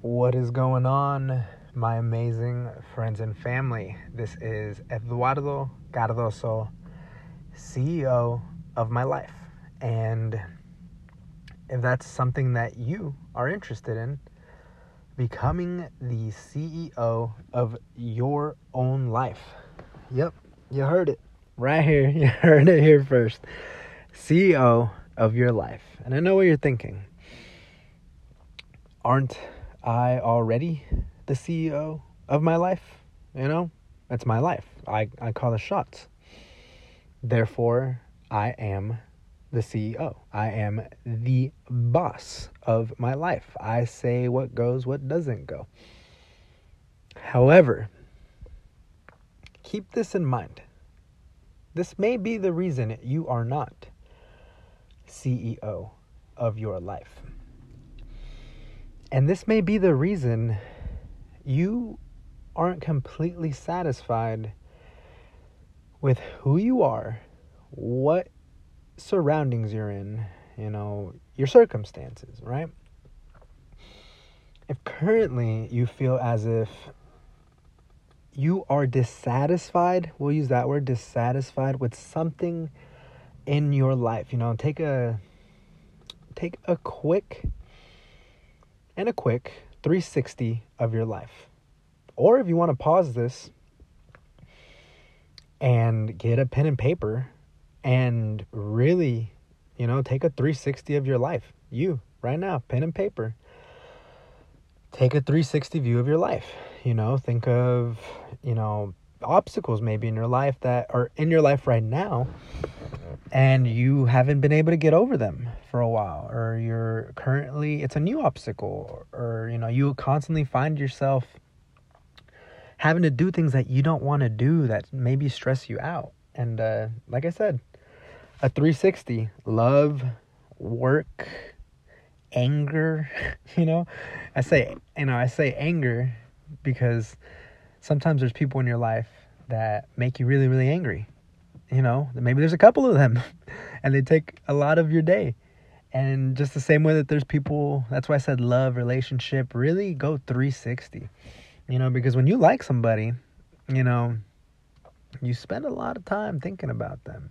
What is going on, my amazing friends and family? This is Eduardo Cardoso, CEO of my life. And if that's something that you are interested in, becoming the CEO of your own life. Yep, you heard it right here. You heard it here first. CEO of your life. And I know what you're thinking. Aren't I already the CEO of my life? You know, That's my life. I, I call the shots. Therefore, I am the CEO. I am the boss of my life. I say what goes, what doesn't go. However, keep this in mind. This may be the reason you are not CEO of your life. And this may be the reason you aren't completely satisfied with who you are, what surroundings you're in, you know, your circumstances, right? If currently you feel as if you are dissatisfied, we'll use that word, dissatisfied with something in your life, you know, take a take a quick and a quick 360 of your life. Or if you want to pause this and get a pen and paper and really, you know, take a 360 of your life. You, right now, pen and paper. Take a 360 view of your life. You know, think of, you know, obstacles maybe in your life that are in your life right now and you haven't been able to get over them for a while or you're currently it's a new obstacle or you know you constantly find yourself having to do things that you don't want to do that maybe stress you out. And uh, like i said a 360 love work anger you know? I say you know i say anger because sometimes there's people in your life that make you really really angry you know maybe there's a couple of them and they take a lot of your day and just the same way that there's people that's why i said love relationship really go 360 you know because when you like somebody you know you spend a lot of time thinking about them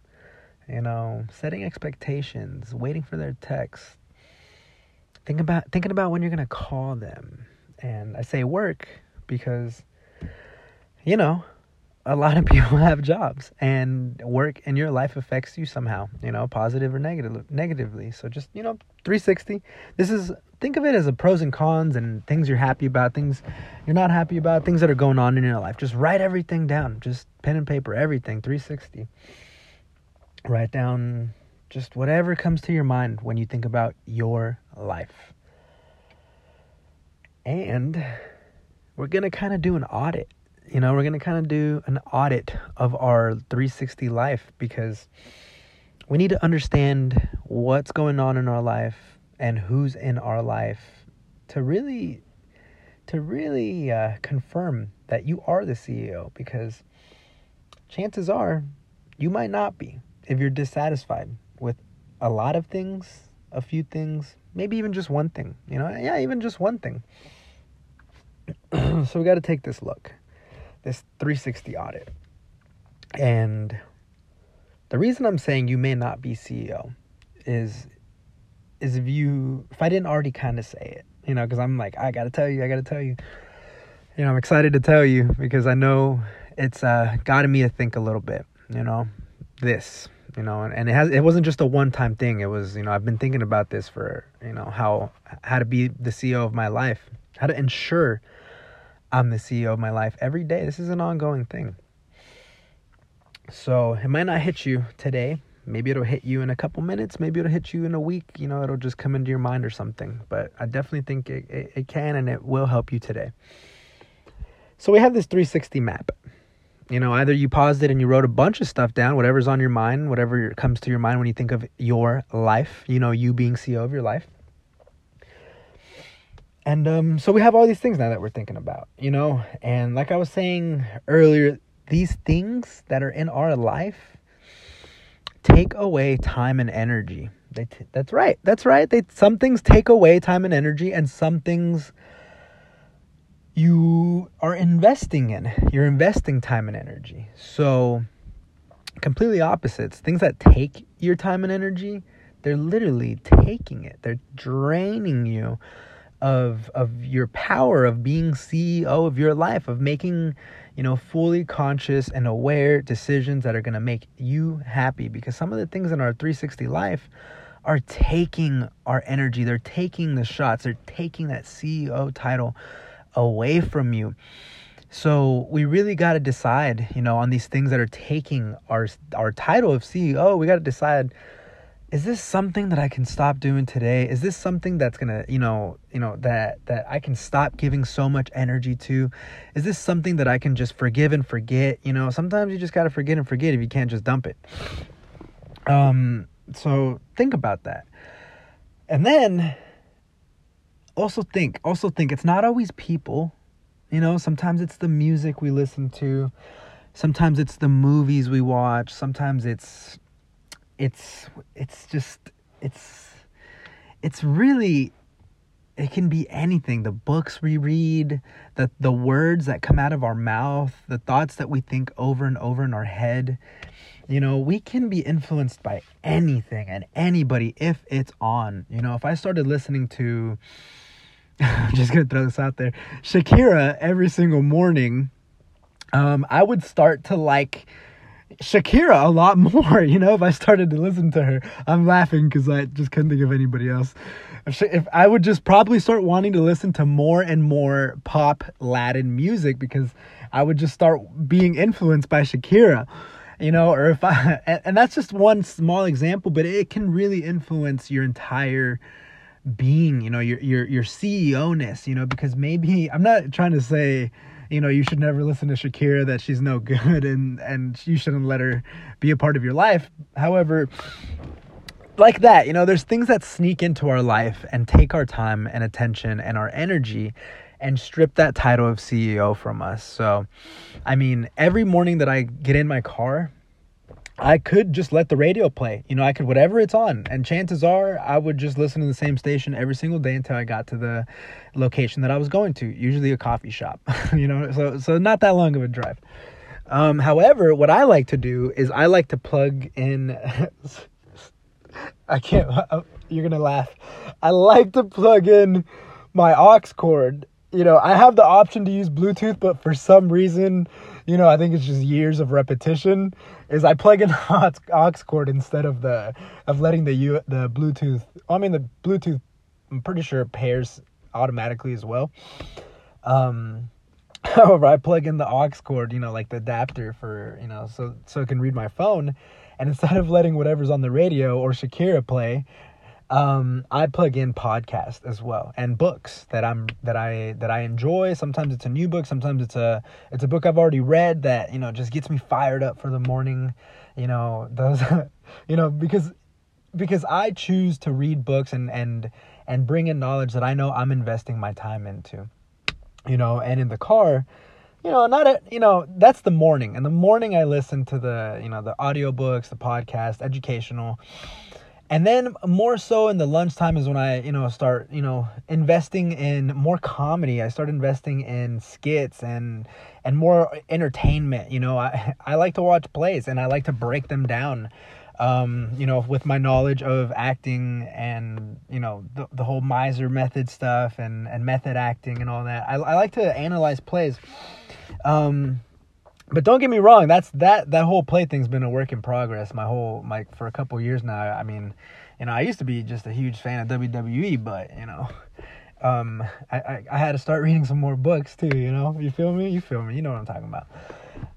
you know, setting expectations, waiting for their text. Think about thinking about when you're gonna call them. And I say work because you know, a lot of people have jobs and work and your life affects you somehow, you know, positive or negative negatively. So just, you know, 360. This is think of it as a pros and cons and things you're happy about, things you're not happy about, things that are going on in your life. Just write everything down. Just pen and paper, everything 360 write down just whatever comes to your mind when you think about your life. And we're going to kind of do an audit. You know, we're going to kind of do an audit of our 360 life because we need to understand what's going on in our life and who's in our life to really to really uh, confirm that you are the CEO because chances are you might not be if you're dissatisfied with a lot of things, a few things, maybe even just one thing, you know, yeah, even just one thing. so we got to take this look, this 360 audit. And the reason I'm saying you may not be CEO is is if you if I didn't already kind of say it, you know, because I'm like I got to tell you, I got to tell you. You know, I'm excited to tell you because I know it's uh, gotten me to think a little bit. You know, this you know and, and it has it wasn't just a one time thing it was you know i've been thinking about this for you know how how to be the ceo of my life how to ensure i'm the ceo of my life every day. This is an ongoing thing. So it might not hit you today. Maybe it'll hit you in a couple minutes. Maybe it'll hit you in a week. You know it'll just come into your mind or something. But i definitely think it, it, it can and it will help you today. So we have this 360 map. You know, either you paused it and you wrote a bunch of stuff down, whatever's on your mind, whatever comes to your mind when you think of your life, you know, you being CEO of your life. And um, so we have all these things now that we're thinking about, you know, and like I was saying earlier, these things that are in our life take away time and energy. They t- that's right. That's right. They some things take away time and energy, and some things you are investing in. You're investing time and energy. So, completely opposites. Things that take your time and energy, they're literally taking it. They're draining you of of your power of being CEO of your life, of making, you know, fully conscious and aware decisions that are going to make you happy because some of the things in our 360 life are taking our energy. They're taking the shots. They're taking that CEO title away from you. So we really got to decide, you know, on these things that are taking our our title of CEO. We got to decide is this something that I can stop doing today? Is this something that's to, you know, you know that that I can stop giving so much energy to? Is this something that I can just forgive and forget? You know, sometimes you just got to forget and forget if you can't just dump it. Um so think about that. And then also think, also think it's not always people. You know, sometimes it's the music we listen to. Sometimes it's the movies we watch. Sometimes it's it's it's just it's it's really it can be anything. The books we read the the words that come out of our mouth the thoughts that we think over and over in our head. You know we can be influenced by anything and anybody if it's on. You know if i started listening to i'm just gonna throw this out there shakira every single morning um i would start to like Shakira a lot more, you know, if I started to listen to her. I'm laughing because I just couldn't think of anybody else. If I would just probably start wanting to listen to more and more pop Latin music because I would just start being influenced by Shakira, you know, or if I, and that's just one small example, but it can really influence your entire being, you know, your, your, your CEO ness, you know, because maybe I'm not trying to say, you know you should never listen to Shakira that she's no good and and you shouldn't let her be a part of your life. However, like that, you know, there's things that sneak into our life and take our time and attention and our energy and strip that title of CEO from us. So, I mean, every morning that I get in my car, I could just let the radio play. You know, I could whatever it's on, and chances are I would just listen to the same station every single day until I got to the location that I was going to. Usually a coffee shop. you know, so so not that long of a drive. Um, however, what I like to do is I like to plug in. I can't. You're gonna laugh. I like to plug in my aux cord. You know, I have the option to use Bluetooth, but for some reason you know, I think it's just years of repetition. Is I plug in aux, aux cord instead of the of letting the U the Bluetooth. I mean, the Bluetooth. I'm pretty sure it pairs automatically as well. Um, however, I plug in the aux cord, you know, like the adapter for you know, so so it can read my phone, and instead of letting whatever's on the radio or Shakira play, um, I plug in podcasts as well and books that I'm that I that I enjoy. Sometimes it's a new book, sometimes it's a it's a book I've already read that you know just gets me fired up for the morning. You know those, you know because because I choose to read books and and and bring in knowledge that I know I'm investing my time into. You know, and in the car, you know, not a, you know, that's the morning. In the morning I listen to the, you know, the audiobooks, the podcast, educational and then more so in the lunchtime is when I, you know, start, you know, investing in more comedy. I start investing in skits and and more entertainment. You know, I I like to watch plays and I like to break them down. Um, you know, with my knowledge of acting and you know the the whole Meisner method stuff and and method acting and all that. I I like to analyze plays. Um, but don't get me wrong that's that that whole play thing's been a work in progress my whole like for a couple years now. I mean you know i used to be just a huge fan of wwe but you know um I, I i had to start reading some more books too you know? You feel me? You feel me? You know what i'm talking about.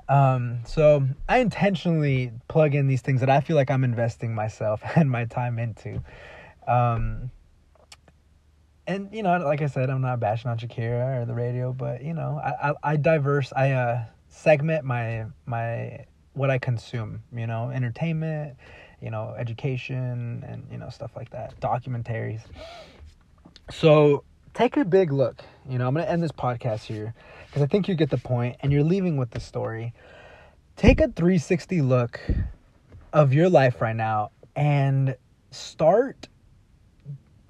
Um so i intentionally plug in these things that i feel like i'm investing myself and my time into. Um and you know like i said i'm not bashing on shakira or the radio but you know i i, I diverse i uh segment my my what I consume, you know, entertainment, you know, education and you know stuff like that, documentaries. So, take a big look. You know, I'm going to end this podcast here because I think you get the point and you're leaving with the story. Take a 360 look of your life right now and start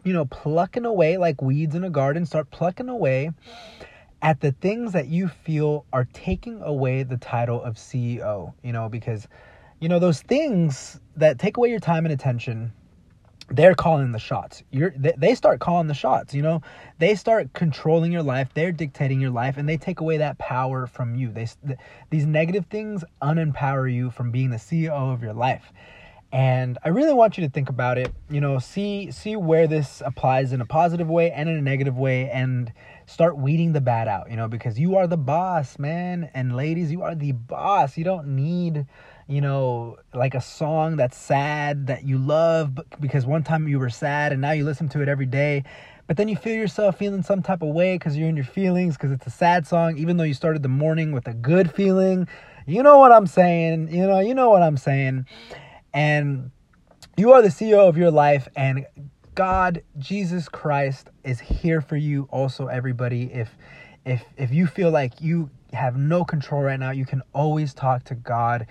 you know, plucking away like weeds in a garden, start plucking away at the things that you feel are taking away the title of CEO, you know, because, you know, those things that take away your time and attention, they're calling the shots. You're they start calling the shots, you know. They start controlling your life. They're dictating your life and they take away that power from you. They these negative things unempower you from being the CEO of your life. And I really want you to think about it, you know, see see where this applies in a positive way and in a negative way and start weeding the bad out, you know, because you are the boss, man. And ladies, you are the boss. You don't need, you know, like a song that's sad that you love because one time you were sad and now you listen to it every day. But then you feel yourself feeling some type of way because you're in your feelings because it's a sad song, even though you started the morning with a good feeling. You know what I'm saying? You know, you know what I'm saying. And you are the CEO of your life and God, Jesus Christ is here for you also everybody. If if if you feel like you have no control right now, you can always talk to God.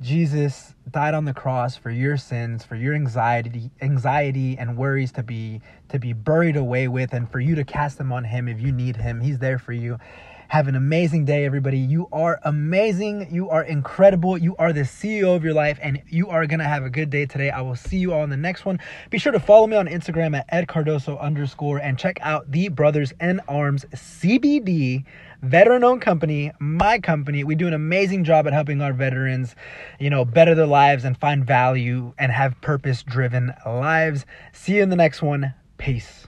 Jesus died on the cross for your sins, for your anxiety, anxiety and worries to be to be buried away with and for you to cast them on him if you need him. He's there for you. Have an amazing day, everybody. You are amazing. You are incredible. You are the CEO of your life, and you are going to have a good day today. I will see you all in the next one. Be sure to follow me on Instagram at Ed Cardoso underscore and check out the Brothers in Arms CBD veteran owned company, my company. We do an amazing job at helping our veterans, you know, better their lives and find value and have purpose driven lives. See you in the next one. Peace.